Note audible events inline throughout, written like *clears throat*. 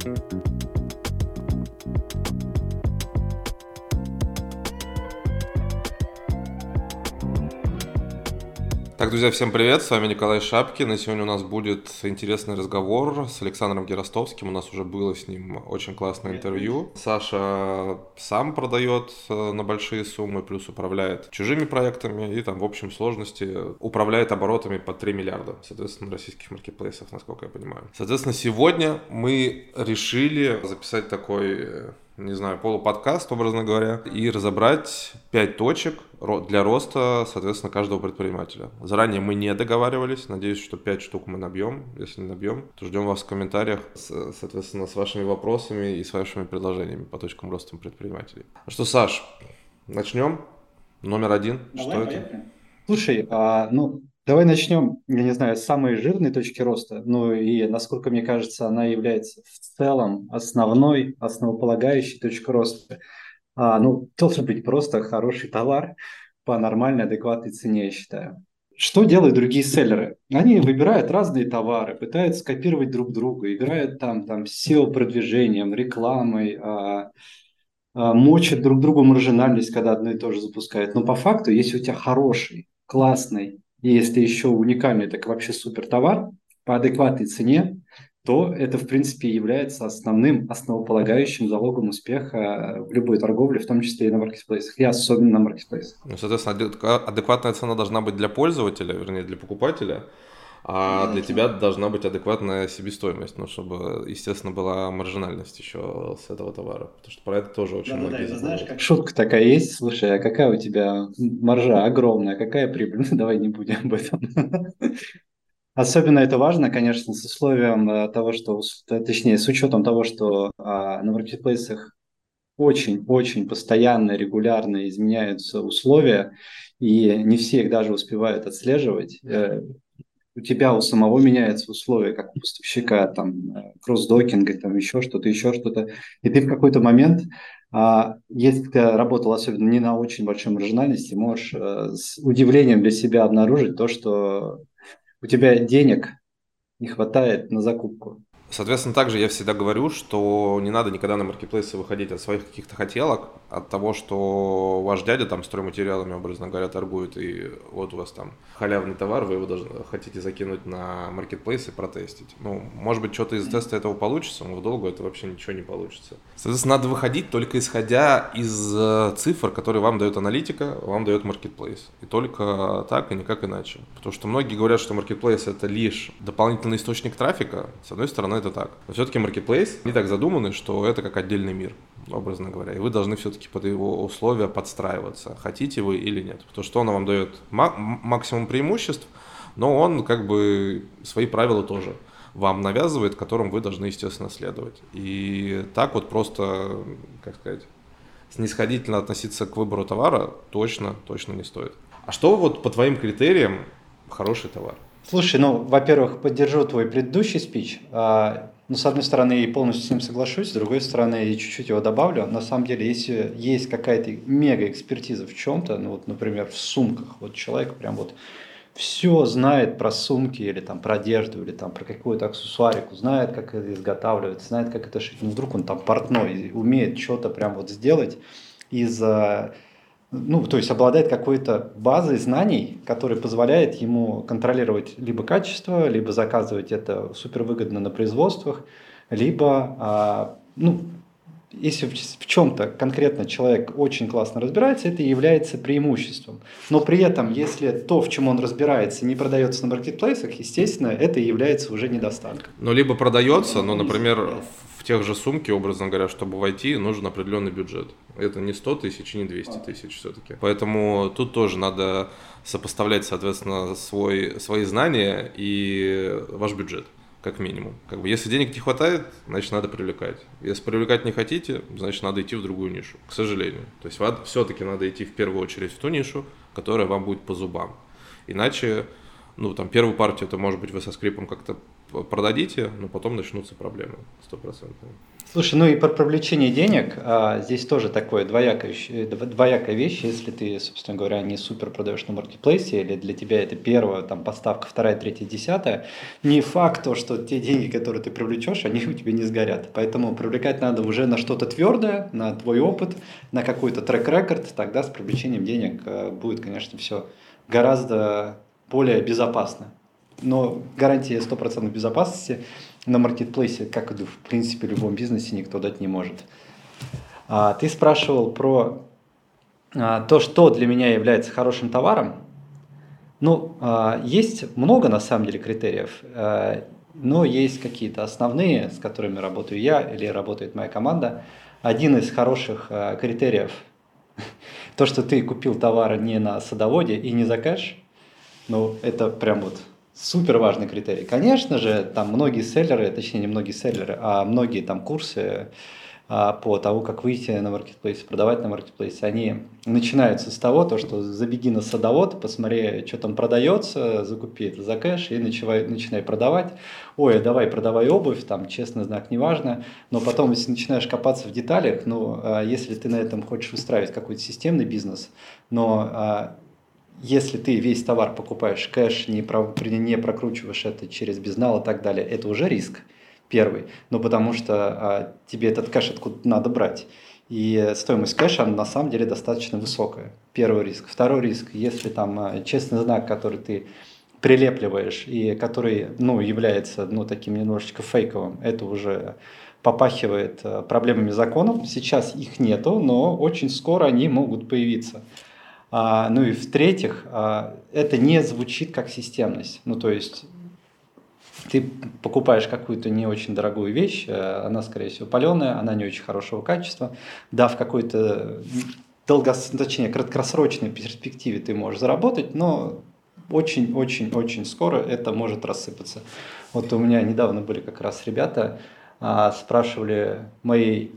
thank you Так, друзья, всем привет, с вами Николай Шапкин, и сегодня у нас будет интересный разговор с Александром Геростовским, у нас уже было с ним очень классное интервью. Саша сам продает э, на большие суммы, плюс управляет чужими проектами, и там в общем сложности управляет оборотами по 3 миллиарда, соответственно, российских маркетплейсов, насколько я понимаю. Соответственно, сегодня мы решили записать такой э, не знаю, полуподкаст, образно говоря, и разобрать пять точек для роста, соответственно, каждого предпринимателя. Заранее мы не договаривались, надеюсь, что пять штук мы набьем. Если не набьем, то ждем вас в комментариях, соответственно, с вашими вопросами и с вашими предложениями по точкам роста предпринимателей. А что, Саш, начнем? Номер один. Давай, что поехали. это? Слушай, а, ну, Давай начнем, я не знаю, с самой жирной точки роста, ну и, насколько мне кажется, она является в целом основной, основополагающей точкой роста. А, ну, должен быть просто хороший товар по нормальной, адекватной цене, я считаю. Что делают другие селлеры? Они выбирают разные товары, пытаются копировать друг друга, играют там, там SEO-продвижением, рекламой, а, а, мочат друг другу маржинальность, когда одно и то же запускают. Но по факту, если у тебя хороший, классный, и если еще уникальный, так вообще супер товар по адекватной цене, то это, в принципе, является основным, основополагающим залогом успеха в любой торговле, в том числе и на маркетплейсах, и особенно на маркетплейсах. Ну, соответственно, адекватная цена должна быть для пользователя, вернее, для покупателя, а ну, для тебя должна быть адекватная себестоимость, ну, чтобы, естественно, была маржинальность еще с этого товара. Потому что про это тоже очень да, многие да, знаешь, как шутка такая есть, слушай, а какая у тебя маржа огромная, какая прибыль? *laughs* Давай не будем об этом. *laughs* Особенно это важно, конечно, с условием э, того, что, точнее, с учетом того, что а, на маркетплейсах очень-очень постоянно, регулярно изменяются условия, и не все их даже успевают отслеживать. Э, у тебя у самого меняются условия, как у поставщика, там, э, кросс-докинга, там, еще что-то, еще что-то. И ты в какой-то момент, а, если ты работал особенно не на очень большой маржинальности, можешь а, с удивлением для себя обнаружить то, что у тебя денег не хватает на закупку. Соответственно, также я всегда говорю, что не надо никогда на маркетплейсы выходить от своих каких-то хотелок, от того, что ваш дядя там стройматериалами, образно говоря, торгует, и вот у вас там халявный товар, вы его должны, хотите закинуть на маркетплейс и протестить. Ну, может быть, что-то из теста этого получится, но в долгу это вообще ничего не получится. Соответственно, надо выходить только исходя из э, цифр, которые вам дает аналитика, вам дает маркетплейс. И только так, и никак иначе. Потому что многие говорят, что маркетплейс это лишь дополнительный источник трафика. С одной стороны, это так. Но все-таки маркетплейс не так задуманы, что это как отдельный мир, образно говоря. И вы должны все-таки под его условия подстраиваться, хотите вы или нет. Потому что он вам дает максимум преимуществ, но он как бы свои правила тоже вам навязывает, которым вы должны, естественно, следовать. И так вот просто, как сказать, снисходительно относиться к выбору товара точно, точно не стоит. А что вот по твоим критериям хороший товар? Слушай, ну, во-первых, поддержу твой предыдущий спич. А, ну, с одной стороны, я полностью с ним соглашусь, с другой стороны, я чуть-чуть его добавлю. На самом деле, если есть какая-то мега экспертиза в чем-то, ну, вот, например, в сумках, вот человек прям вот все знает про сумки или там про одежду или там про какую-то аксессуарику, знает, как это изготавливается, знает, как это шить. Ну, вдруг он там портной, умеет что-то прям вот сделать из ну, то есть обладает какой-то базой знаний, которая позволяет ему контролировать либо качество, либо заказывать это супервыгодно на производствах, либо, а, ну, если в, в чем-то конкретно человек очень классно разбирается, это является преимуществом. Но при этом, если то, в чем он разбирается, не продается на маркетплейсах, естественно, это является уже недостатком. Ну, либо продается, но, например, тех же сумке, образно говоря, чтобы войти, нужен определенный бюджет. Это не 100 тысяч и не 200 тысяч все-таки. Поэтому тут тоже надо сопоставлять, соответственно, свой, свои знания и ваш бюджет как минимум. Как бы, если денег не хватает, значит, надо привлекать. Если привлекать не хотите, значит, надо идти в другую нишу, к сожалению. То есть, все-таки надо идти в первую очередь в ту нишу, которая вам будет по зубам. Иначе, ну, там, первую партию, это, может быть, вы со скрипом как-то продадите, но потом начнутся проблемы стопроцентно. Слушай, ну и про привлечение денег, а, здесь тоже такое двоякая, двоякая вещь, если ты, собственно говоря, не супер продаешь на маркетплейсе, или для тебя это первая там, поставка, вторая, третья, десятая, не факт то, что те деньги, которые ты привлечешь, они у тебя не сгорят. Поэтому привлекать надо уже на что-то твердое, на твой опыт, на какой-то трек-рекорд, тогда с привлечением денег а, будет, конечно, все гораздо более безопасно. Но гарантия стопроцентной безопасности – на маркетплейсе, как и в принципе в любом бизнесе, никто дать не может. А, ты спрашивал про а, то, что для меня является хорошим товаром. Ну, а, есть много на самом деле критериев, а, но есть какие-то основные, с которыми работаю я или работает моя команда. Один из хороших а, критериев то, что ты купил товары не на садоводе и не за кэш, ну, это прям вот супер важный критерий. Конечно же, там многие селлеры, точнее не многие селлеры, а многие там курсы а, по тому, как выйти на маркетплейс, продавать на маркетплейсе, они начинаются с того, то, что забеги на садовод, посмотри, что там продается, закупи это за кэш и начинай, начинай продавать. Ой, давай продавай обувь, там честный знак неважно, но потом, если начинаешь копаться в деталях, ну, а, если ты на этом хочешь устраивать какой-то системный бизнес, но а, если ты весь товар покупаешь кэш, не, про, не прокручиваешь это через безнал и так далее, это уже риск первый. Но потому что а, тебе этот кэш откуда надо брать. И стоимость кэша на самом деле достаточно высокая. Первый риск. Второй риск, если там а, честный знак, который ты прилепливаешь и который ну, является ну, таким немножечко фейковым, это уже попахивает а, проблемами законов. Сейчас их нету, но очень скоро они могут появиться. А, ну и в-третьих, а, это не звучит как системность. Ну то есть ты покупаешь какую-то не очень дорогую вещь, э, она, скорее всего, паленая, она не очень хорошего качества, да, в какой-то долгос... точнее, краткосрочной перспективе ты можешь заработать, но очень-очень-очень скоро это может рассыпаться. Вот у меня недавно были как раз ребята, а, спрашивали моей,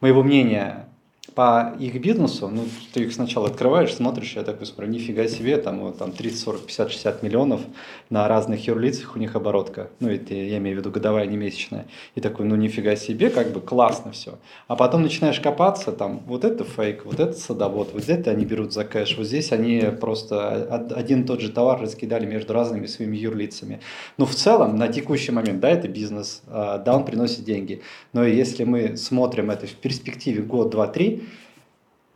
моего мнения по их бизнесу, ну, ты их сначала открываешь, смотришь, я такой смотрю, нифига себе, там, вот, там 30, 40, 50, 60 миллионов на разных юрлицах у них оборотка. Ну, это я имею в виду годовая, не месячная. И такой, ну, нифига себе, как бы классно все. А потом начинаешь копаться, там, вот это фейк, вот это садовод, вот это они берут за кэш, вот здесь они просто один и тот же товар раскидали между разными своими юрлицами. Но в целом, на текущий момент, да, это бизнес, а, да, он приносит деньги. Но если мы смотрим это в перспективе год, два, три,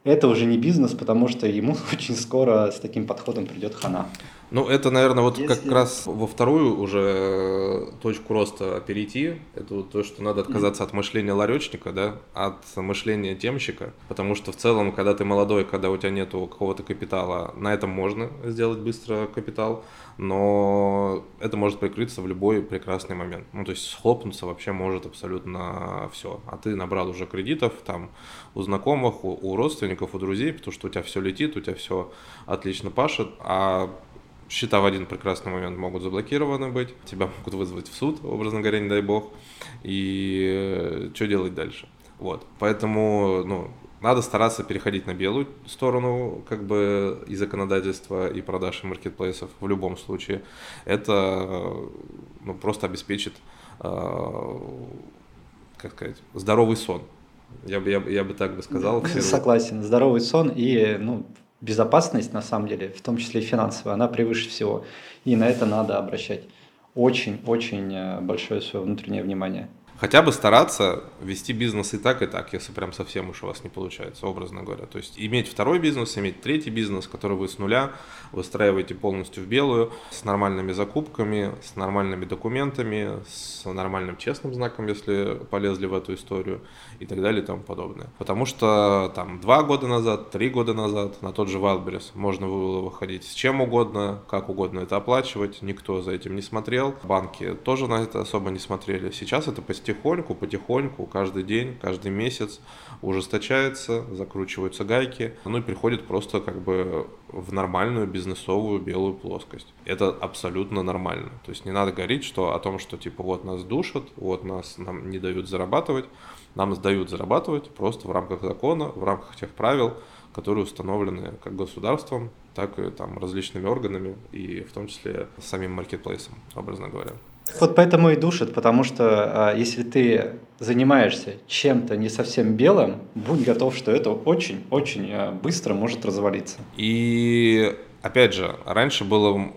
это уже не бизнес, потому что ему *laughs* очень скоро с таким подходом придет хана. Ну, это, наверное, вот Если... как раз во вторую уже точку роста перейти. Это вот то, что надо отказаться mm-hmm. от мышления ларечника, да, от мышления темщика. Потому что в целом, когда ты молодой, когда у тебя нету какого-то капитала, на этом можно сделать быстро капитал но это может прикрыться в любой прекрасный момент. Ну, то есть схлопнуться вообще может абсолютно все. А ты набрал уже кредитов там у знакомых, у, у родственников, у друзей, потому что у тебя все летит, у тебя все отлично пашет, а счета в один прекрасный момент могут заблокированы быть, тебя могут вызвать в суд, образно говоря, не дай бог, и э, что делать дальше. Вот, поэтому, ну, надо стараться переходить на белую сторону как бы и законодательства, и продаж, и маркетплейсов в любом случае. Это ну, просто обеспечит, э, как сказать, здоровый сон. Я бы, я, я бы так бы сказал. Согласен. Здоровый сон и ну, безопасность, на самом деле, в том числе и финансовая, она превыше всего. И на это надо обращать очень-очень э, большое свое внутреннее внимание хотя бы стараться вести бизнес и так, и так, если прям совсем уж у вас не получается, образно говоря. То есть иметь второй бизнес, иметь третий бизнес, который вы с нуля выстраиваете полностью в белую, с нормальными закупками, с нормальными документами, с нормальным честным знаком, если полезли в эту историю и так далее и тому подобное. Потому что там два года назад, три года назад на тот же Wildberries можно было выходить с чем угодно, как угодно это оплачивать, никто за этим не смотрел, банки тоже на это особо не смотрели. Сейчас это постепенно потихоньку, потихоньку, каждый день, каждый месяц ужесточается, закручиваются гайки, ну и приходит просто как бы в нормальную бизнесовую белую плоскость. Это абсолютно нормально. То есть не надо говорить, что о том, что типа вот нас душат, вот нас нам не дают зарабатывать, нам сдают зарабатывать просто в рамках закона, в рамках тех правил, которые установлены как государством, так и там различными органами и в том числе самим маркетплейсом, образно говоря. Вот поэтому и душит, потому что а, если ты занимаешься чем-то не совсем белым, будь готов, что это очень-очень а, быстро может развалиться. И опять же, раньше было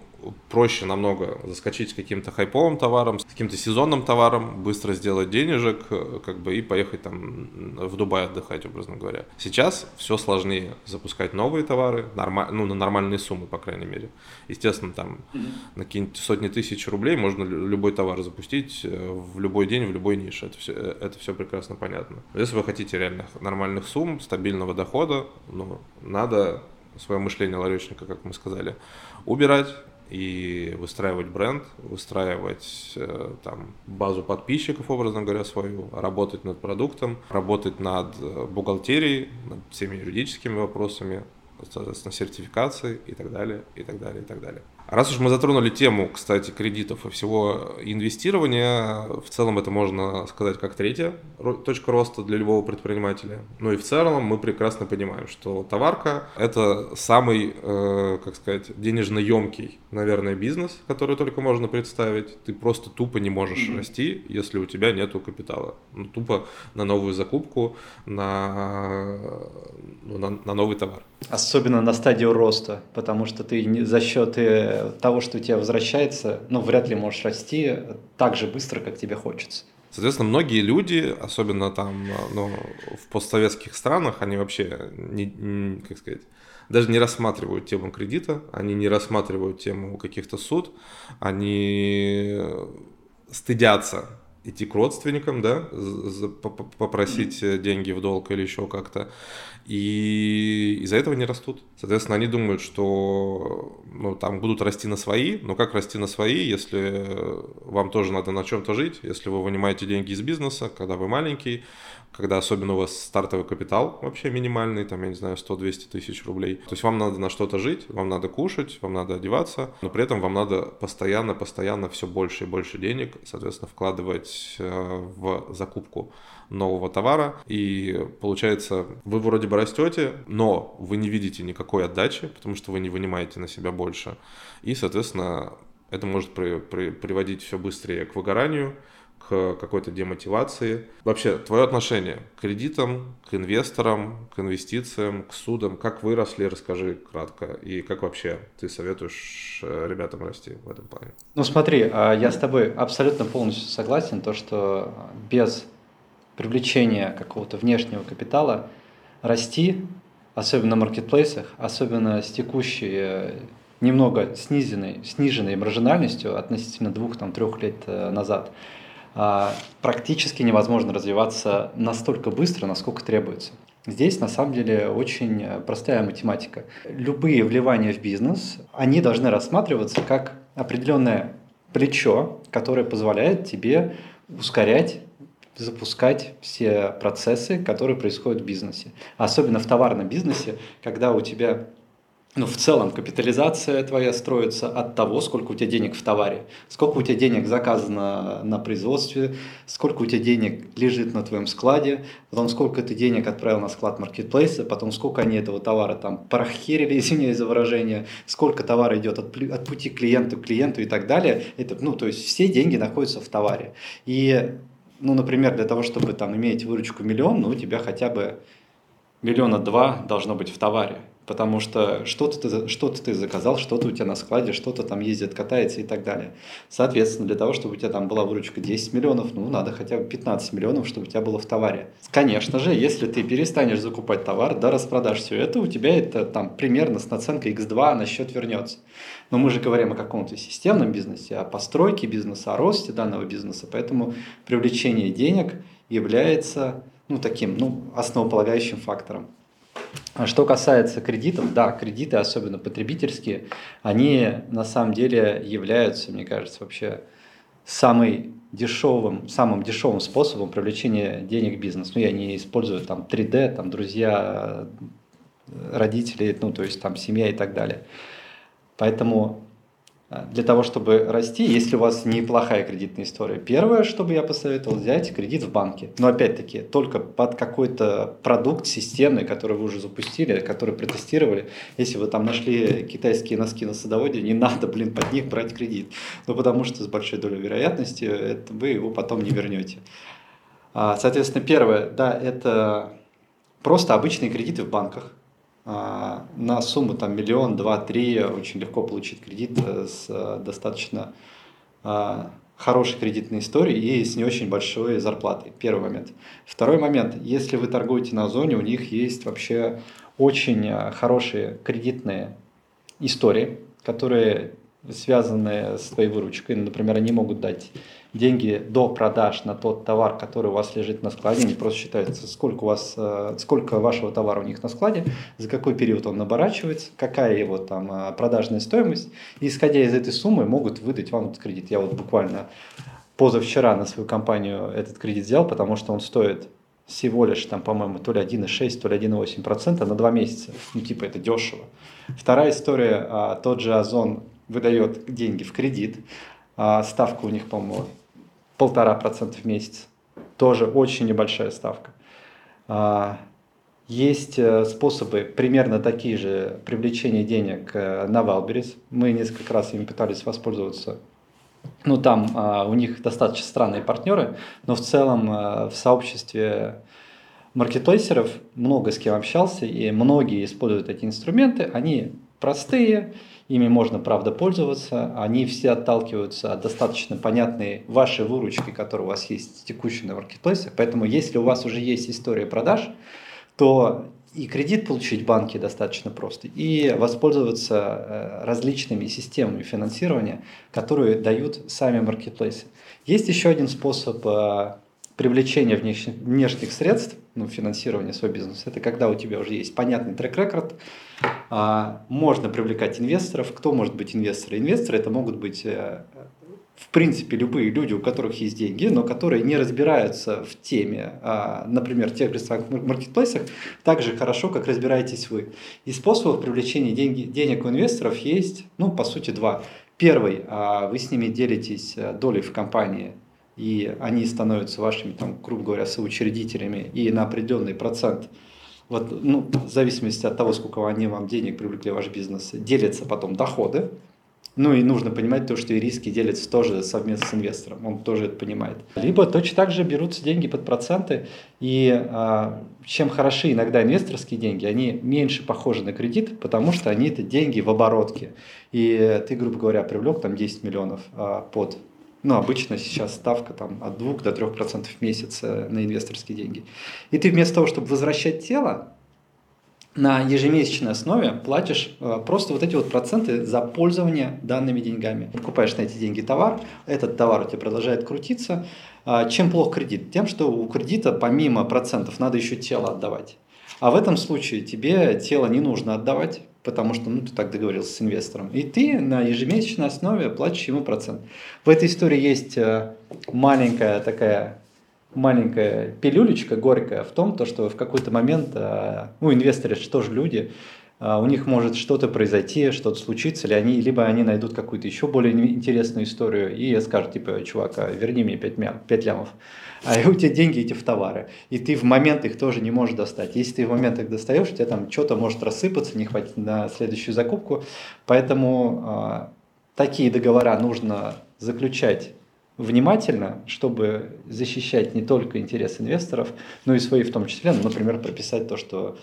проще намного заскочить с каким-то хайповым товаром, с каким-то сезонным товаром, быстро сделать денежек, как бы и поехать там в Дубай отдыхать, образно говоря. Сейчас все сложнее запускать новые товары, норма, ну, на нормальные суммы, по крайней мере. Естественно, там mm-hmm. на какие-нибудь сотни тысяч рублей можно любой товар запустить э, в любой день, в любой нише. Это все, э, это все прекрасно понятно. Если вы хотите реальных нормальных сумм, стабильного дохода, ну, надо свое мышление ларечника, как мы сказали, убирать, и выстраивать бренд, выстраивать э, там базу подписчиков, образно говоря, свою, работать над продуктом, работать над э, бухгалтерией, над всеми юридическими вопросами, соответственно, сертификацией и так далее, и так далее, и так далее. Раз уж мы затронули тему, кстати, кредитов и всего инвестирования, в целом это можно сказать как третья точка роста для любого предпринимателя. Ну и в целом мы прекрасно понимаем, что товарка – это самый, э, как сказать, денежно емкий, наверное, бизнес, который только можно представить. Ты просто тупо не можешь mm-hmm. расти, если у тебя нету капитала. Ну, тупо на новую закупку, на, ну, на, на новый товар. Особенно на стадию роста, потому что ты за счет э, того, что у тебя возвращается, ну, вряд ли можешь расти так же быстро, как тебе хочется. Соответственно, многие люди, особенно там ну, в постсоветских странах, они вообще, не, как сказать, даже не рассматривают тему кредита, они не рассматривают тему каких-то суд, они стыдятся идти к родственникам, да, попросить деньги в долг или еще как-то. И из-за этого не растут. Соответственно, они думают, что ну, там будут расти на свои, но как расти на свои, если вам тоже надо на чем-то жить, если вы вынимаете деньги из бизнеса, когда вы маленький, когда особенно у вас стартовый капитал вообще минимальный, там, я не знаю, 100-200 тысяч рублей. То есть вам надо на что-то жить, вам надо кушать, вам надо одеваться, но при этом вам надо постоянно-постоянно все больше и больше денег, соответственно, вкладывать э, в закупку нового товара. И получается, вы вроде бы растете, но вы не видите никакой отдачи, потому что вы не вынимаете на себя больше. И, соответственно, это может при, при, приводить все быстрее к выгоранию, к какой-то демотивации. Вообще, твое отношение к кредитам, к инвесторам, к инвестициям, к судам, как выросли, расскажи кратко. И как вообще ты советуешь э, ребятам расти в этом плане? Ну смотри, а, я с тобой абсолютно полностью согласен, то что без привлечения какого-то внешнего капитала расти, особенно на маркетплейсах, особенно с текущей э, немного снизенной, сниженной маржинальностью относительно двух-трех лет э, назад – практически невозможно развиваться настолько быстро, насколько требуется. Здесь на самом деле очень простая математика. Любые вливания в бизнес, они должны рассматриваться как определенное плечо, которое позволяет тебе ускорять запускать все процессы, которые происходят в бизнесе. Особенно в товарном бизнесе, когда у тебя ну, в целом капитализация твоя строится от того, сколько у тебя денег в товаре, сколько у тебя денег заказано на производстве, сколько у тебя денег лежит на твоем складе, потом сколько ты денег отправил на склад маркетплейса, потом сколько они этого товара там порахерили, *laughs* извиняюсь за выражение, сколько товара идет от, от пути клиенту к клиенту и так далее. Это, ну, то есть все деньги находятся в товаре. И, ну, например, для того, чтобы там иметь выручку миллион, ну, у тебя хотя бы миллиона два должно быть в товаре потому что что-то ты, что ты заказал, что-то у тебя на складе, что-то там ездит, катается и так далее. Соответственно, для того, чтобы у тебя там была выручка 10 миллионов, ну, надо хотя бы 15 миллионов, чтобы у тебя было в товаре. Конечно же, если ты перестанешь закупать товар, да, распродашь все это, у тебя это там примерно с наценкой x2 на счет вернется. Но мы же говорим о каком-то системном бизнесе, о постройке бизнеса, о росте данного бизнеса, поэтому привлечение денег является ну, таким ну, основополагающим фактором. А что касается кредитов, да, кредиты, особенно потребительские, они на самом деле являются, мне кажется, вообще самый дешевым, самым дешевым способом привлечения денег в бизнес. Ну, я не использую там 3D, там друзья, родители, ну, то есть там семья и так далее. Поэтому для того, чтобы расти, если у вас неплохая кредитная история. Первое, что бы я посоветовал, взять кредит в банке. Но опять-таки, только под какой-то продукт системный, который вы уже запустили, который протестировали. Если вы там нашли китайские носки на садоводе, не надо, блин, под них брать кредит. Ну, потому что с большой долей вероятности это вы его потом не вернете. А, соответственно, первое, да, это просто обычные кредиты в банках а, на сумму там миллион, два, три очень легко получить кредит э, с э, достаточно а, хорошей кредитной историей и с не очень большой зарплатой. Первый момент. Второй момент. Если вы торгуете на Озоне, у них есть вообще очень э, хорошие кредитные истории, которые связаны с твоей выручкой. Например, они могут дать деньги до продаж на тот товар, который у вас лежит на складе, они просто считаются, сколько у вас, э, сколько вашего товара у них на складе, за какой период он оборачивается, какая его там э, продажная стоимость, и исходя из этой суммы могут выдать вам этот кредит. Я вот буквально позавчера на свою компанию этот кредит взял, потому что он стоит всего лишь, там, по-моему, то ли 1,6, то ли 1,8% на два месяца. Ну, типа, это дешево. Вторая история, а, тот же Озон выдает деньги в кредит, а ставка у них, по-моему, полтора процента в месяц. Тоже очень небольшая ставка. А, есть э, способы примерно такие же привлечения денег э, на Валберис. Мы несколько раз ими пытались воспользоваться. Ну, там а, у них достаточно странные партнеры, но в целом а, в сообществе маркетплейсеров много с кем общался, и многие используют эти инструменты. Они простые, ими можно, правда, пользоваться, они все отталкиваются от достаточно понятной вашей выручки, которая у вас есть текущей на маркетплейсах, поэтому если у вас уже есть история продаж, то и кредит получить в банке достаточно просто, и воспользоваться э, различными системами финансирования, которые дают сами маркетплейсы. Есть еще один способ привлечения внешних, средств, ну, финансирования своего бизнеса, это когда у тебя уже есть понятный трек-рекорд, а, можно привлекать инвесторов. Кто может быть инвесторы? Инвесторы это могут быть э, в принципе любые люди, у которых есть деньги, но которые не разбираются в теме, а, например, тех же самых маркетплейсах, так же хорошо, как разбираетесь вы. И способов привлечения деньги, денег у инвесторов есть, ну, по сути, два. Первый, а, вы с ними делитесь э, долей в компании, и они становятся вашими, там, грубо говоря, соучредителями, и на определенный процент – вот, ну, в зависимости от того, сколько они вам денег привлекли в ваш бизнес, делятся потом доходы. Ну и нужно понимать то, что и риски делятся тоже совместно с инвестором, он тоже это понимает. Либо точно так же берутся деньги под проценты, и а, чем хороши иногда инвесторские деньги, они меньше похожи на кредит, потому что они это деньги в оборотке. И ты, грубо говоря, привлек там 10 миллионов а, под ну, обычно сейчас ставка там, от 2 до 3% в месяц э, на инвесторские деньги. И ты вместо того, чтобы возвращать тело, на ежемесячной основе платишь э, просто вот эти вот проценты за пользование данными деньгами. Покупаешь на эти деньги товар, этот товар у тебя продолжает крутиться. А чем плох кредит? Тем, что у кредита помимо процентов надо еще тело отдавать. А в этом случае тебе тело не нужно отдавать, потому что ну, ты так договорился с инвестором. И ты на ежемесячной основе платишь ему процент. В этой истории есть э, маленькая такая маленькая пилюлечка горькая в том, то, что в какой-то момент, э, ну, инвесторы же люди, э, у них может что-то произойти, что-то случится, или они, либо они найдут какую-то еще более интересную историю и скажут, типа, чувак, а верни мне 5, 5 лямов а *laughs* у тебя деньги эти в товары, и ты в момент их тоже не можешь достать. Если ты в момент их достаешь, у тебя там что-то может рассыпаться, не хватит на следующую закупку, поэтому э, такие договора нужно заключать внимательно, чтобы защищать не только интерес инвесторов, но и свои в том числе, ну, например, прописать то, что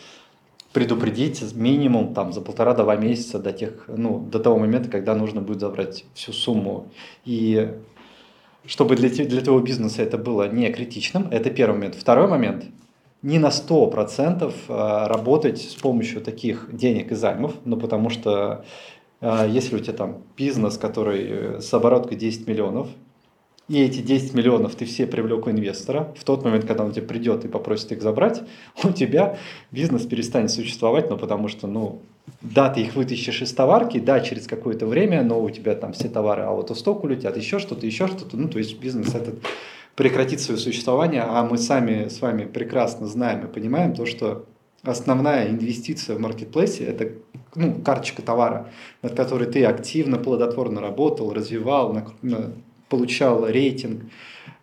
предупредить минимум там за полтора-два месяца до тех, ну, до того момента, когда нужно будет забрать всю сумму. И чтобы для, для твоего бизнеса это было не критичным. Это первый момент. Второй момент. Не на 100% а, работать с помощью таких денег и займов, ну потому что а, если у тебя там бизнес, который э, с обороткой 10 миллионов, и эти 10 миллионов ты все привлек у инвестора, в тот момент, когда он тебе придет и попросит их забрать, *laughs* у тебя бизнес перестанет существовать, ну, потому что, ну, да, ты их вытащишь из товарки, да, через какое-то время, но у тебя там все товары аутосток улетят, еще что-то, еще что-то, ну, то есть бизнес этот прекратит свое существование, а мы сами с вами прекрасно знаем и понимаем то, что основная инвестиция в маркетплейсе – это ну, карточка товара, над которой ты активно, плодотворно работал, развивал, получал рейтинг.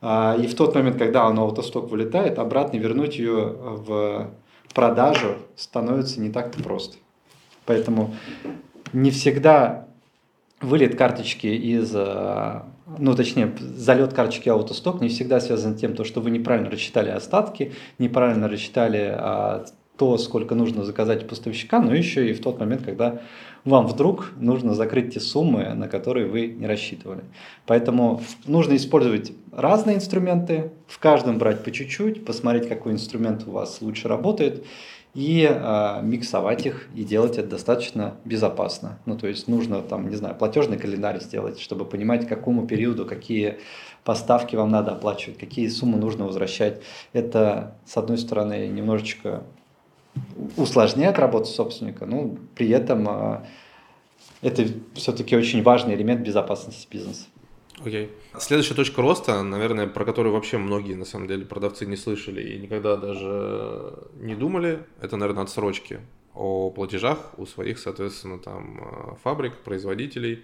А, и в тот момент, когда он автосток вылетает, обратно вернуть ее в продажу становится не так-то просто. Поэтому не всегда вылет карточки из, а, ну точнее, залет карточки автосток не всегда связан с тем, что вы неправильно рассчитали остатки, неправильно рассчитали а, то, сколько нужно заказать у поставщика, но еще и в тот момент, когда вам вдруг нужно закрыть те суммы, на которые вы не рассчитывали. Поэтому нужно использовать разные инструменты, в каждом брать по чуть-чуть, посмотреть, какой инструмент у вас лучше работает, и э, миксовать их и делать это достаточно безопасно. Ну, то есть нужно там, не знаю, платежный календарь сделать, чтобы понимать, к какому периоду какие поставки вам надо оплачивать, какие суммы нужно возвращать. Это, с одной стороны, немножечко усложняет работу собственника, но при этом э, это все-таки очень важный элемент безопасности бизнеса. Окей. Okay. Следующая точка роста, наверное, про которую вообще многие, на самом деле, продавцы не слышали и никогда даже не думали, это, наверное, отсрочки о платежах у своих, соответственно, там э, фабрик, производителей,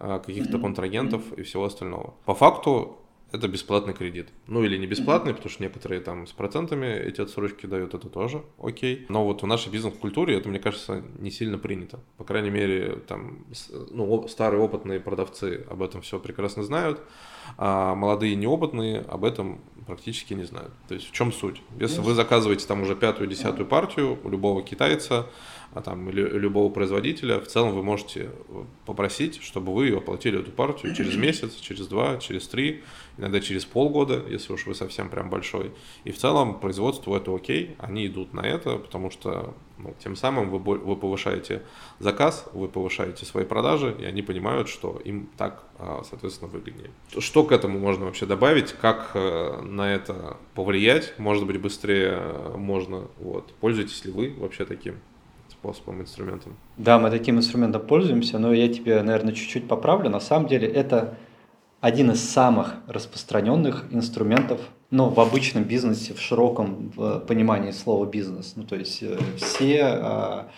э, каких-то контрагентов и всего остального. По факту это бесплатный кредит. Ну или не бесплатный, потому что некоторые там с процентами эти отсрочки дают, это тоже окей. Но вот в нашей бизнес-культуре это, мне кажется, не сильно принято. По крайней мере, там, ну, старые опытные продавцы об этом все прекрасно знают, а молодые неопытные об этом практически не знают. То есть в чем суть? Если вы заказываете там уже пятую, десятую партию у любого китайца, а там или любого производителя, в целом вы можете попросить, чтобы вы оплатили эту партию через *clears throat* месяц, через два, через три, иногда через полгода, если уж вы совсем прям большой. И в целом производству это окей, они идут на это, потому что ну, тем самым вы, вы повышаете заказ, вы повышаете свои продажи, и они понимают, что им так, а, соответственно, выгоднее. Что к этому можно вообще добавить? Как э, на это повлиять? Может быть, быстрее э, можно? Вот. Пользуетесь ли вы вообще таким? Способом, инструментом. Да, мы таким инструментом пользуемся, но я тебе, наверное, чуть-чуть поправлю. На самом деле это один из самых распространенных инструментов ну, в обычном бизнесе, в широком понимании слова бизнес. Ну, то есть э, все а,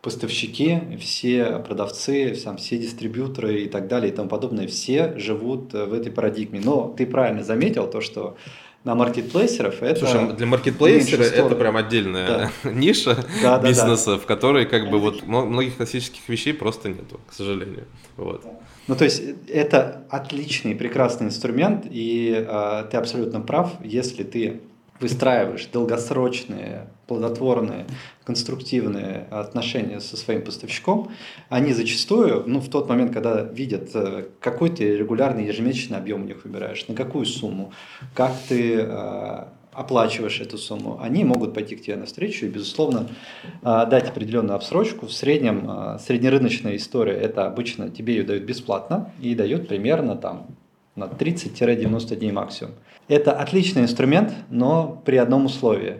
поставщики, все продавцы, сам, все дистрибьюторы и так далее и тому подобное, все живут э, в этой парадигме. Но ты правильно заметил то, что на маркетплейсеров это... Слушай, для маркетплейсера это прям отдельная да. *laughs* ниша да, бизнеса, да, да. в которой как бы вот многих классических вещей просто нету, к сожалению. Вот. Ну, то есть это отличный, прекрасный инструмент, и э, ты абсолютно прав, если ты выстраиваешь долгосрочные, плодотворные, конструктивные отношения со своим поставщиком, они зачастую, ну, в тот момент, когда видят, э, какой ты регулярный ежемесячный объем у них выбираешь, на какую сумму, как ты э, оплачиваешь эту сумму, они могут пойти к тебе навстречу и, безусловно, э, дать определенную обсрочку. В среднем э, среднерыночная история – это обычно тебе ее дают бесплатно и дают примерно там на 30-90 дней максимум. Это отличный инструмент, но при одном условии.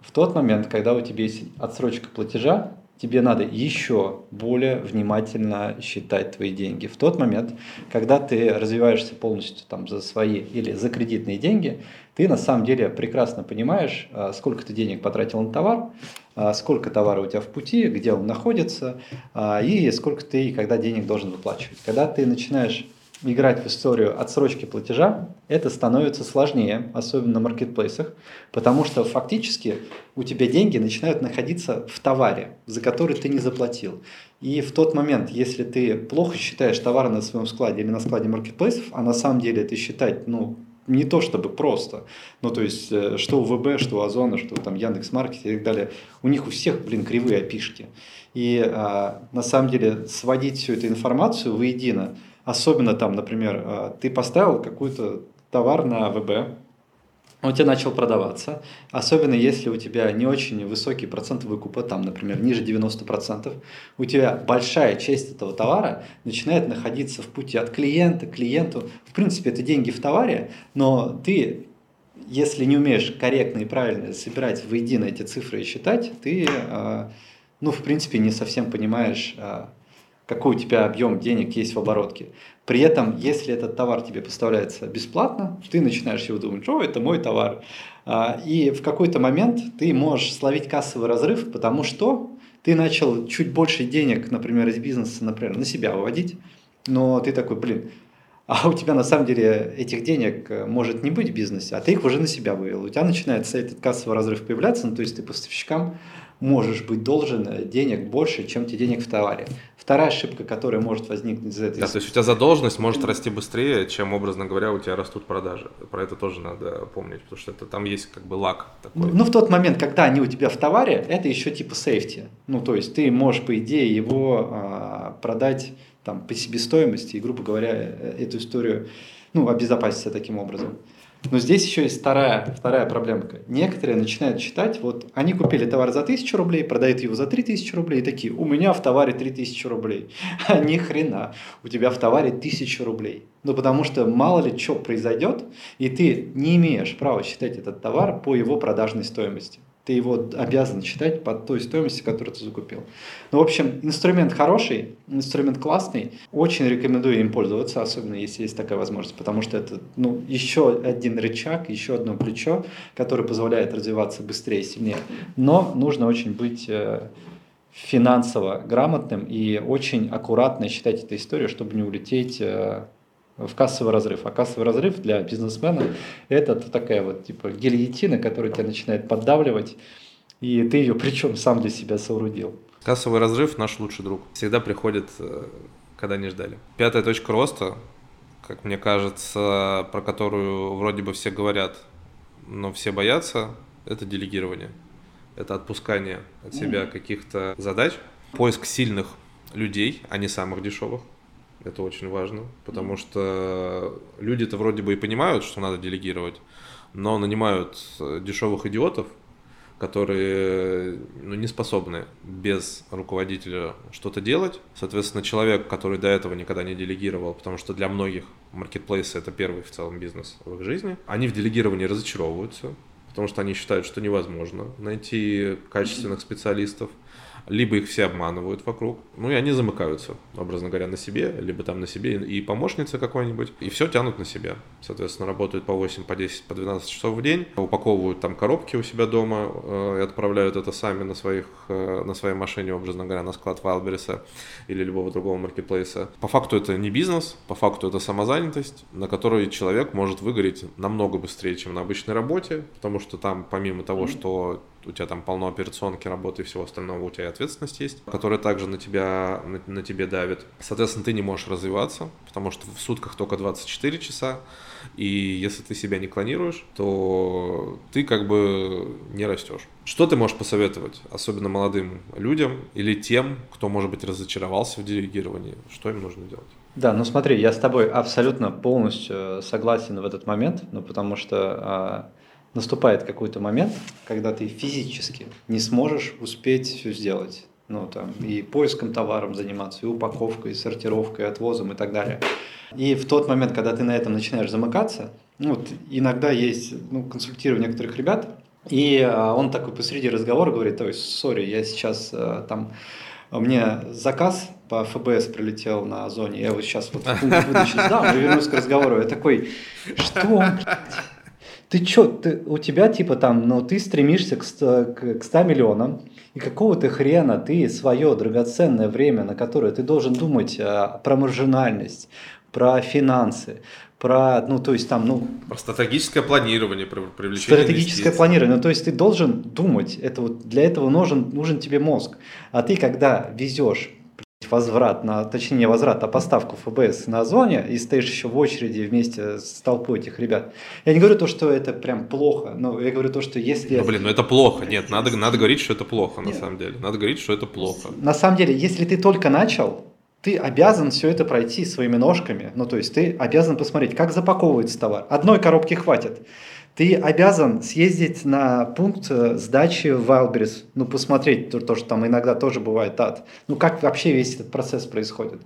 В тот момент, когда у тебя есть отсрочка платежа, тебе надо еще более внимательно считать твои деньги. В тот момент, когда ты развиваешься полностью там, за свои или за кредитные деньги, ты на самом деле прекрасно понимаешь, а, сколько ты денег потратил на товар, а, сколько товара у тебя в пути, где он находится, а, и сколько ты и когда денег должен выплачивать. Когда ты начинаешь играть в историю отсрочки платежа, это становится сложнее, особенно на маркетплейсах, потому что фактически у тебя деньги начинают находиться в товаре, за который ты не заплатил. И в тот момент, если ты плохо считаешь товары на своем складе или на складе маркетплейсов, а на самом деле это считать, ну, не то чтобы просто. Ну, то есть, э, что у ВБ, что у Озона, что там Яндекс.Маркет и так далее, у них у всех, блин, кривые опишки. И а, на самом деле сводить всю эту информацию воедино – Особенно там, например, а, ты поставил какой-то товар на ВБ, он у тебя начал продаваться, особенно если у тебя не очень высокий процент выкупа, там, например, ниже 90%, у тебя большая часть этого товара начинает находиться в пути от клиента к клиенту. В принципе, это деньги в товаре, но ты, если не умеешь корректно и правильно собирать воедино эти цифры и считать, ты, а, ну, в принципе, не совсем понимаешь, а, какой у тебя объем денег есть в оборотке. При этом, если этот товар тебе поставляется бесплатно, ты начинаешь его думать, что это мой товар. А, и в какой-то момент ты можешь словить кассовый разрыв, потому что ты начал чуть больше денег, например, из бизнеса, например, на себя выводить, но ты такой, блин, а у тебя на самом деле этих денег э, может не быть в бизнесе, а ты их уже на себя вывел. У тебя начинается этот кассовый разрыв появляться, ну, то есть ты поставщикам можешь быть должен э, денег больше, чем тебе денег в товаре. Вторая ошибка, которая может возникнуть из этой... Да, то есть у тебя задолженность может расти быстрее, чем, образно говоря, у тебя растут продажи. Про это тоже надо помнить, потому что это, там есть как бы лак такой. Ну, ну, в тот момент, когда они у тебя в товаре, это еще типа сейфти. Ну, то есть ты можешь, по идее, его а, продать там, по себестоимости и, грубо говоря, э, эту историю ну, обезопаситься таким образом. Но здесь еще есть вторая, вторая проблемка. Некоторые начинают считать, вот они купили товар за 1000 рублей, продают его за 3000 рублей, и такие, у меня в товаре 3000 рублей. *laughs* А ни хрена, у тебя в товаре 1000 рублей. Ну, потому что мало ли что произойдет, и ты не имеешь права считать этот товар по его продажной стоимости. Ты его обязан считать по той стоимости, которую ты закупил. Ну, в общем, инструмент хороший, инструмент классный. Очень рекомендую им пользоваться, особенно если есть такая возможность, потому что это ну, еще один рычаг, еще одно плечо, которое позволяет развиваться быстрее и сильнее. Но нужно очень быть э, финансово грамотным и очень аккуратно считать эту историю, чтобы не улететь э, в кассовый разрыв. А кассовый разрыв для бизнесмена – это такая вот типа гильотина, которая тебя начинает поддавливать, и ты ее причем сам для себя соорудил. Кассовый разрыв – наш лучший друг. Всегда приходит, э, когда не ждали. Пятая точка роста, как мне кажется, про которую вроде бы все говорят, но все боятся, это делегирование. Это отпускание от себя каких-то задач, поиск сильных людей, а не самых дешевых. Это очень важно, потому что люди-то вроде бы и понимают, что надо делегировать, но нанимают э, дешевых идиотов, которые ну, не способны без руководителя что-то делать. Соответственно, человек, который до этого никогда не делегировал, потому что для многих маркетплейсы это первый в целом бизнес в их жизни, они в делегировании разочаровываются, потому что они считают, что невозможно найти качественных специалистов либо их все обманывают вокруг, ну и они замыкаются, образно говоря, на себе, либо там на себе и помощница какой-нибудь, и все тянут на себя. Соответственно, работают по 8, по 10, по 12 часов в день, упаковывают там коробки у себя дома э, и отправляют это сами на, своих, э, на своей машине, образно говоря, на склад Вайлбериса или любого другого маркетплейса. По факту это не бизнес, по факту это самозанятость, на которой человек может выгореть намного быстрее, чем на обычной работе, потому что там помимо того, что у тебя там полно операционки, работы и всего остального, у тебя ответственность есть, которая также на тебя, на, на тебе давит. Соответственно, ты не можешь развиваться, потому что в сутках только 24 часа, и если ты себя не клонируешь, то ты как бы не растешь. Что ты можешь посоветовать, особенно молодым людям или тем, кто, может быть, разочаровался в делегировании? Что им нужно делать? Да, ну смотри, я с тобой абсолютно полностью согласен в этот момент, ну потому что а, наступает какой-то момент, когда ты физически не сможешь успеть все сделать. Ну, там, и поиском товаром заниматься, и упаковкой, и сортировкой, и отвозом и так далее. И в тот момент, когда ты на этом начинаешь замыкаться, ну, вот иногда есть, ну, консультирую некоторых ребят, и а, он такой посреди разговора говорит, то есть, сори, я сейчас а, там, у меня заказ по ФБС прилетел на зоне, я вот сейчас вот выдачу сдам, и вернусь к разговору. Я такой, что ты чё, ты, у тебя типа там, ну ты стремишься к, к, к 100 миллионам, и какого ты хрена ты свое драгоценное время, на которое ты должен думать а, про маржинальность, про финансы, про, ну, то есть там, ну... Про стратегическое планирование, про привлечение Стратегическое планирование, ну, то есть ты должен думать, это вот, для этого нужен, нужен тебе мозг. А ты, когда везешь возврат, на, точнее не возврат, а поставку ФБС на зоне и стоишь еще в очереди вместе с толпой этих ребят. Я не говорю то, что это прям плохо, но я говорю то, что если... Ну, блин, ну это плохо. Нет, надо, надо говорить, что это плохо, Нет. на самом деле. Надо говорить, что это плохо. На самом деле, если ты только начал, ты обязан все это пройти своими ножками. Ну, то есть ты обязан посмотреть, как запаковывается товар. Одной коробки хватит. Ты обязан съездить на пункт э, сдачи в Wildberries, ну, посмотреть то, то, что там иногда тоже бывает ад. Ну, как вообще весь этот процесс происходит.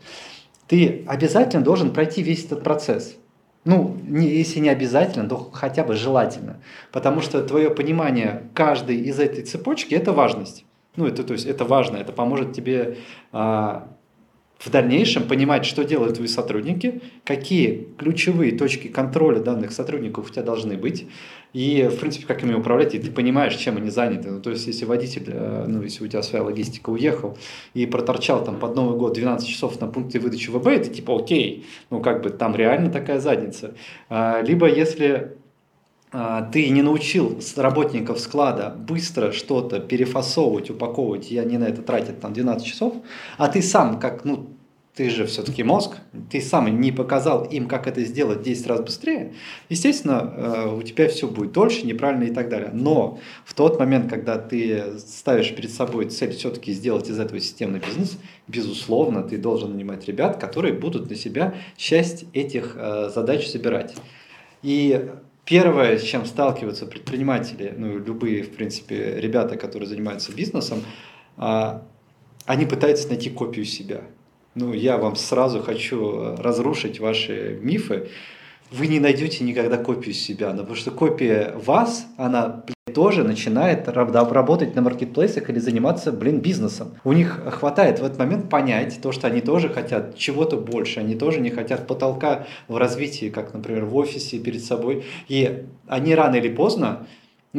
Ты обязательно должен пройти весь этот процесс. Ну, не, если не обязательно, то хотя бы желательно. Потому что твое понимание каждой из этой цепочки – это важность. Ну, это, то есть, это важно, это поможет тебе а, в дальнейшем понимать, что делают твои сотрудники, какие ключевые точки контроля данных сотрудников у тебя должны быть, и, в принципе, как ими управлять, и ты понимаешь, чем они заняты. Ну, то есть, если водитель, э, ну, если у тебя своя логистика уехал и проторчал там под Новый год 12 часов на пункте выдачи ВБ, это типа окей, ну, как бы там реально такая задница. А, либо если ты не научил работников склада быстро что-то перефасовывать, упаковывать, и они на это тратят там 12 часов, а ты сам, как, ну, ты же все-таки мозг, ты сам не показал им, как это сделать 10 раз быстрее, естественно, э, у тебя все будет дольше, неправильно и так далее. Но в тот момент, когда ты ставишь перед собой цель все-таки сделать из этого системный бизнес, безусловно, ты должен нанимать ребят, которые будут на себя часть этих э, задач собирать. И первое, с чем сталкиваются предприниматели, ну, любые, в принципе, ребята, которые занимаются бизнесом, а, они пытаются найти копию себя – ну, я вам сразу хочу э, разрушить ваши мифы. Вы не найдете никогда копию себя, потому что копия вас, она тоже начинает работать на маркетплейсах или заниматься, блин, бизнесом. У них хватает в этот момент понять то, что они тоже хотят чего-то больше, они тоже не хотят потолка в развитии, как, например, в офисе перед собой. И они рано или поздно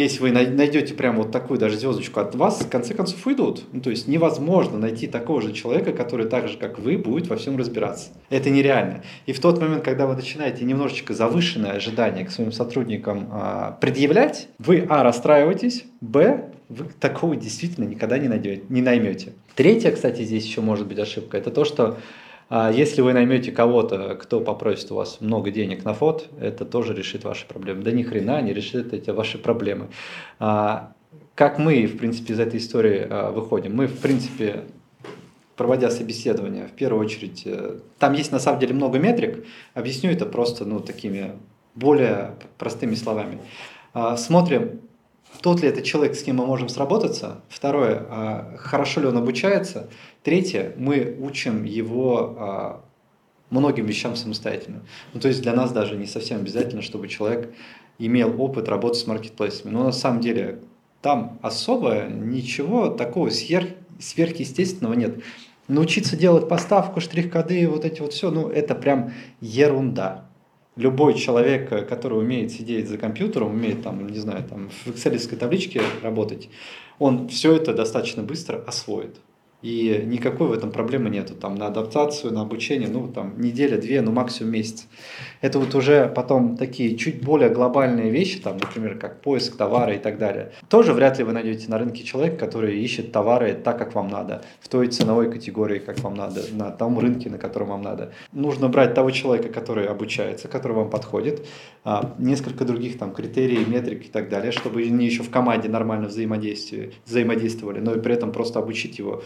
если вы найдете прямо вот такую даже звездочку от вас, в конце концов уйдут. Ну, то есть невозможно найти такого же человека, который так же, как вы, будет во всем разбираться. Это нереально. И в тот момент, когда вы начинаете немножечко завышенное ожидание к своим сотрудникам а, предъявлять, вы, а, расстраиваетесь, б, вы такого действительно никогда не, найдете, не наймете. Третья, кстати, здесь еще может быть ошибка, это то, что если вы наймете кого-то, кто попросит у вас много денег на фот, это тоже решит ваши проблемы. Да ни хрена не решит эти ваши проблемы. А, как мы, в принципе, из этой истории а, выходим? Мы, в принципе, проводя собеседование, в первую очередь, э, там есть на самом деле много метрик, объясню это просто ну, такими более простыми словами. Смотрим, тот ли это человек, с кем мы можем сработаться. Второе, хорошо ли он обучается. Третье, мы учим его а, многим вещам самостоятельно. Ну, то есть для нас даже не совсем обязательно, чтобы человек имел опыт работы с маркетплейсами. Но на самом деле там особо ничего такого сверх, сверхъестественного нет. Научиться делать поставку, штрих-коды, вот эти вот все, ну это прям ерунда. Любой человек, который умеет сидеть за компьютером, умеет там, не знаю, там в excel табличке работать, он все это достаточно быстро освоит. И никакой в этом проблемы нету. Там на адаптацию, на обучение, ну там неделя-две, ну максимум месяц. Это вот уже потом такие чуть более глобальные вещи, там, например, как поиск товара и так далее. Тоже вряд ли вы найдете на рынке человека, который ищет товары так, как вам надо, в той ценовой категории, как вам надо, на том рынке, на котором вам надо. Нужно брать того человека, который обучается, который вам подходит, а, несколько других там критерий, метрик и так далее, чтобы они еще в команде нормально взаимодействовали, взаимодействовали, но и при этом просто обучить его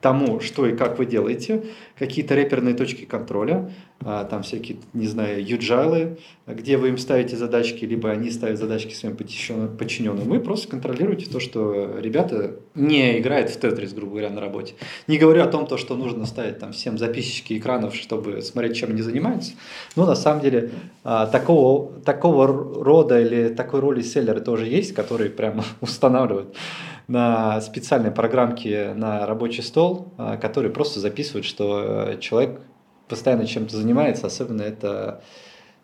тому, что и как вы делаете, какие-то реперные точки контроля, а, там всякие, не знаю, юджайлы, где вы им ставите задачки, либо они ставят задачки своим подчиненным. Вы просто контролируете то, что ребята не играют в тетрис, грубо говоря, на работе. Не говорю о том, то, что нужно ставить там всем записочки экранов, чтобы смотреть, чем они занимаются. Но на самом деле а, такого, такого рода или такой роли селлеры тоже есть, которые прямо *laughs* устанавливают на специальной программке на рабочий стол, а, который просто записывает, что э, человек постоянно чем-то занимается, особенно это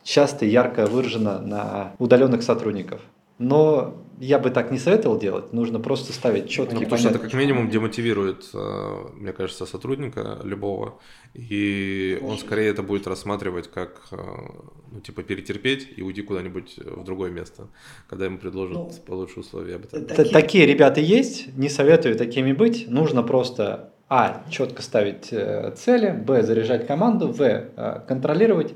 часто и ярко выражено на удаленных сотрудников. Но я бы так не советовал делать, нужно просто ставить четкие ну, Потому что это как минимум демотивирует, э, мне кажется, сотрудника любого, и он скорее это будет рассматривать как, э, ну, типа, перетерпеть и уйти куда-нибудь в другое место, когда ему предложат ну, получше условия. Такие... такие ребята есть, не советую такими быть, нужно просто а. Четко ставить э, цели, Б. Заряжать команду, В. Контролировать.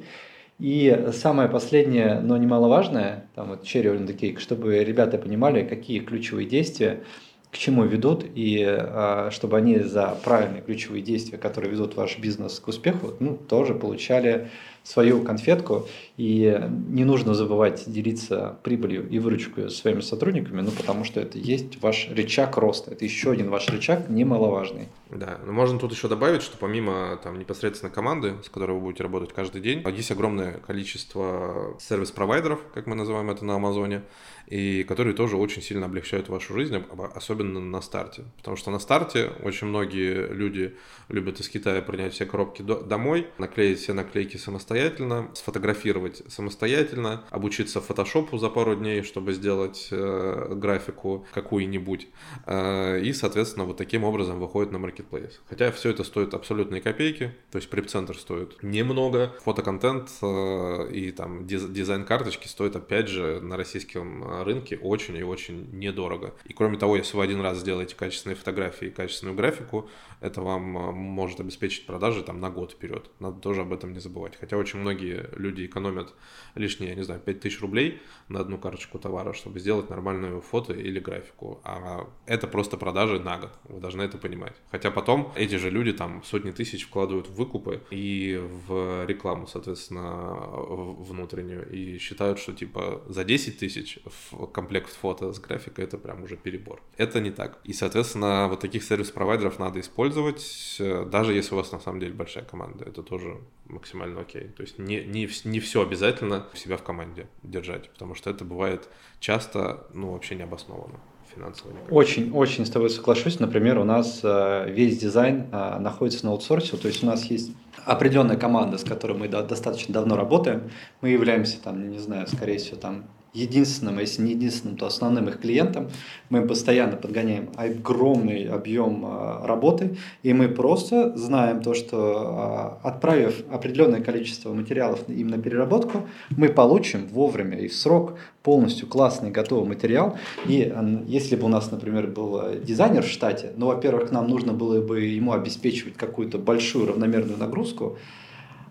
И самое последнее, но немаловажное, там вот cherry on the cake, чтобы ребята понимали, какие ключевые действия к чему ведут, и э, чтобы они за правильные ключевые действия, которые ведут ваш бизнес к успеху, ну, тоже получали свою конфетку, и не нужно забывать делиться прибылью и выручкой с своими сотрудниками, ну, потому что это есть ваш рычаг роста, это еще один ваш рычаг немаловажный. Да, но можно тут еще добавить, что помимо там непосредственно команды, с которой вы будете работать каждый день, есть огромное количество сервис-провайдеров, как мы называем это на Амазоне, и которые тоже очень сильно облегчают вашу жизнь, особенно на старте. Потому что на старте очень многие люди любят из Китая принять все коробки домой, наклеить все наклейки самостоятельно, сфотографировать самостоятельно, обучиться фотошопу за пару дней, чтобы сделать э, графику какую-нибудь. Э, и, соответственно, вот таким образом выходит на маркетплейс. Хотя все это стоит абсолютные копейки, то есть преп-центр стоит немного, фотоконтент э, и там дизайн карточки стоит опять же на российском рынке очень и очень недорого. И кроме того, если вы один раз сделаете качественные фотографии и качественную графику, это вам а, может обеспечить продажи там на год вперед. Надо тоже об этом не забывать. Хотя очень многие люди экономят лишние, я не знаю, 5000 рублей на одну карточку товара, чтобы сделать нормальную фото или графику. А это просто продажи на год. Вы должны это понимать. Хотя потом эти же люди там сотни тысяч вкладывают в выкупы и в рекламу, соответственно, внутреннюю. И считают, что типа за 10 тысяч в комплект фото с графикой это прям уже перебор. Это не так. И, соответственно, вот таких сервис-провайдеров надо использовать использовать, э, даже если у вас на самом деле большая команда. Это тоже максимально окей. То есть не, не, не все обязательно себя в команде держать, потому что это бывает часто, ну, вообще необоснованно финансово. Очень, очень с тобой соглашусь. Например, у нас э, весь дизайн э, находится на аутсорсе, то есть у нас есть определенная команда, с которой мы достаточно давно работаем. Мы являемся там, не знаю, скорее всего, там единственным, а если не единственным, то основным их клиентом. Мы постоянно подгоняем огромный объем а, работы, и мы просто знаем то, что а, отправив определенное количество материалов им на переработку, мы получим вовремя и в срок полностью классный готовый материал. И если бы у нас, например, был дизайнер в штате, ну, во-первых, нам нужно было бы ему обеспечивать какую-то большую равномерную нагрузку,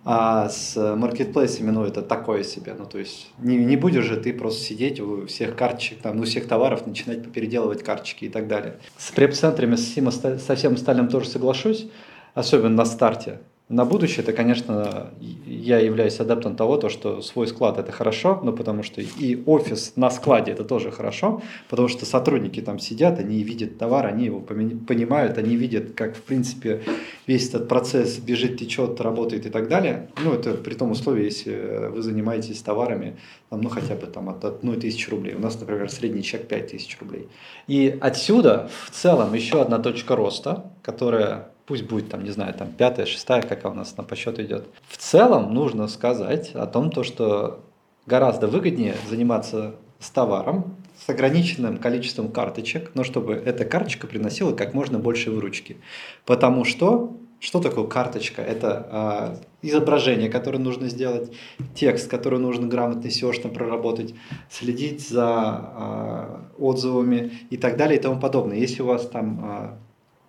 а с маркетплейсами, ну, это такое себе. Ну, то есть не, не будешь же ты просто сидеть у всех карточек, там, у всех товаров, начинать переделывать карточки и так далее. С преп-центрами со всем остальным тоже соглашусь, особенно на старте на будущее, это, конечно, я являюсь адаптом того, то, что свой склад это хорошо, но потому что и офис на складе это тоже хорошо, потому что сотрудники там сидят, они видят товар, они его понимают, они видят, как, в принципе, весь этот процесс бежит, течет, работает и так далее. Ну, это при том условии, если вы занимаетесь товарами, там, ну, хотя бы там от одной тысячи рублей. У нас, например, средний чек 5 тысяч рублей. И отсюда в целом еще одна точка роста, которая пусть будет там, не знаю, там пятая, шестая, какая у нас на по счету идет. В целом нужно сказать о том, то, что гораздо выгоднее заниматься с товаром, с ограниченным количеством карточек, но чтобы эта карточка приносила как можно больше выручки. Потому что что такое карточка? Это э, изображение, которое нужно сделать, текст, который нужно грамотно SEO проработать, следить за э, отзывами и так далее и тому подобное. Если у вас там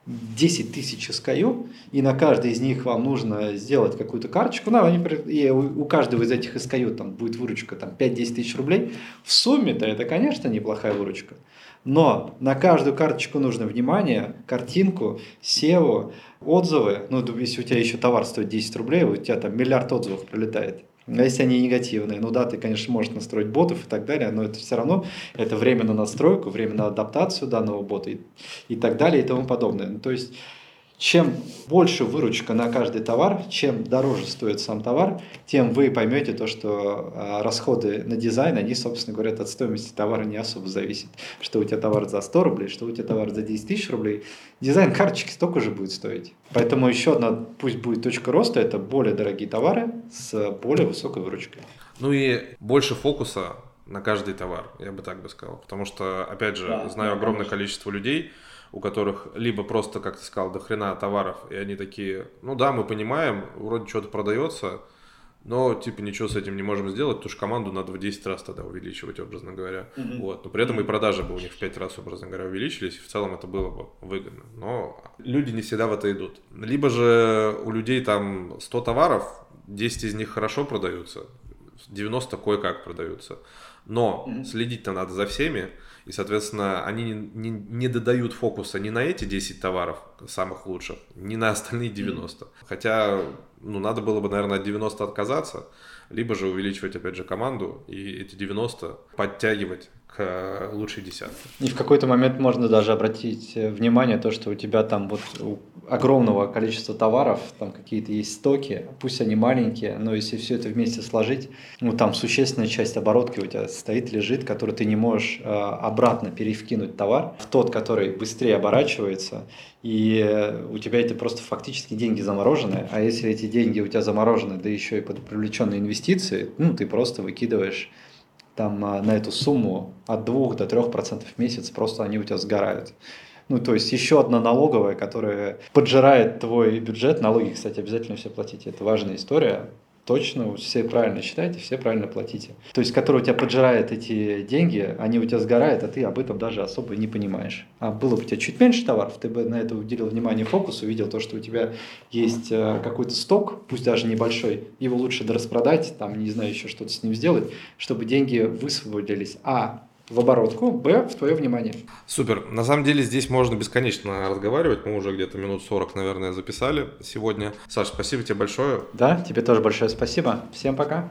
10 тысяч SKU, и на каждой из них вам нужно сделать какую-то карточку, ну, они, и у каждого из этих SKU там будет выручка там, 5-10 тысяч рублей, в сумме-то это, конечно, неплохая выручка. Но на каждую карточку нужно внимание, картинку, SEO, отзывы. Ну, если у тебя еще товар стоит 10 рублей, у тебя там миллиард отзывов пролетает. Если они негативные, ну да, ты, конечно, можешь настроить ботов и так далее, но это все равно это время на настройку, время на адаптацию данного бота и, и так далее и тому подобное. Ну, то есть чем больше выручка на каждый товар, чем дороже стоит сам товар, тем вы поймете то, что а, расходы на дизайн, они, собственно говоря, от стоимости товара не особо зависят. Что у тебя товар за 100 рублей, что у тебя товар за 10 тысяч рублей, дизайн карточки столько же будет стоить. Поэтому еще одна, пусть будет точка роста, это более дорогие товары с более высокой выручкой. Ну и больше фокуса на каждый товар, я бы так бы сказал. Потому что, опять же, да, знаю да, огромное конечно. количество людей, у которых либо просто, как ты сказал, до хрена товаров, и они такие, ну да, мы понимаем, вроде что-то продается, но типа ничего с этим не можем сделать, потому что команду надо в 10 раз тогда увеличивать, образно говоря. Mm-hmm. Вот. Но при этом и продажи бы у них в 5 раз, образно говоря, увеличились, и в целом это было бы выгодно. Но люди не всегда в это идут. Либо же у людей там 100 товаров, 10 из них хорошо продаются, 90 кое-как продаются. Но mm-hmm. следить-то надо за всеми, и, соответственно, они не, не, не додают фокуса ни на эти 10 товаров самых лучших, ни на остальные 90. Mm-hmm. Хотя, ну, надо было бы, наверное, от 90 отказаться, либо же увеличивать, опять же, команду и эти 90 подтягивать к э, лучшей десятке. И в какой-то момент можно даже обратить э, внимание то, что у тебя там вот огромного количества товаров, там какие-то есть стоки, пусть они маленькие, но если все это вместе сложить, ну там существенная часть оборотки у тебя стоит, лежит, который ты не можешь э, обратно перевкинуть товар в тот, который быстрее оборачивается, и э, у тебя это просто фактически деньги заморожены, а если эти деньги у тебя заморожены, да еще и под привлеченные инвестиции, ну ты просто выкидываешь там а, на эту сумму от 2 до 3% в месяц просто они у тебя сгорают. Ну, то есть еще одна налоговая, которая поджирает твой бюджет. Налоги, кстати, обязательно все платите. Это важная история точно все правильно считаете, все правильно платите. То есть, который у тебя поджирает эти деньги, они у тебя сгорают, а ты об этом даже особо не понимаешь. А было бы у тебя чуть меньше товаров, ты бы на это уделил внимание фокус, увидел то, что у тебя есть э, какой-то сток, пусть даже небольшой, его лучше распродать, там, не знаю, еще что-то с ним сделать, чтобы деньги высвободились. А в оборотку, б, в твое внимание. Супер. На самом деле здесь можно бесконечно разговаривать. Мы уже где-то минут 40, наверное, записали сегодня. Саш, спасибо тебе большое. Да, тебе тоже большое спасибо. Всем пока.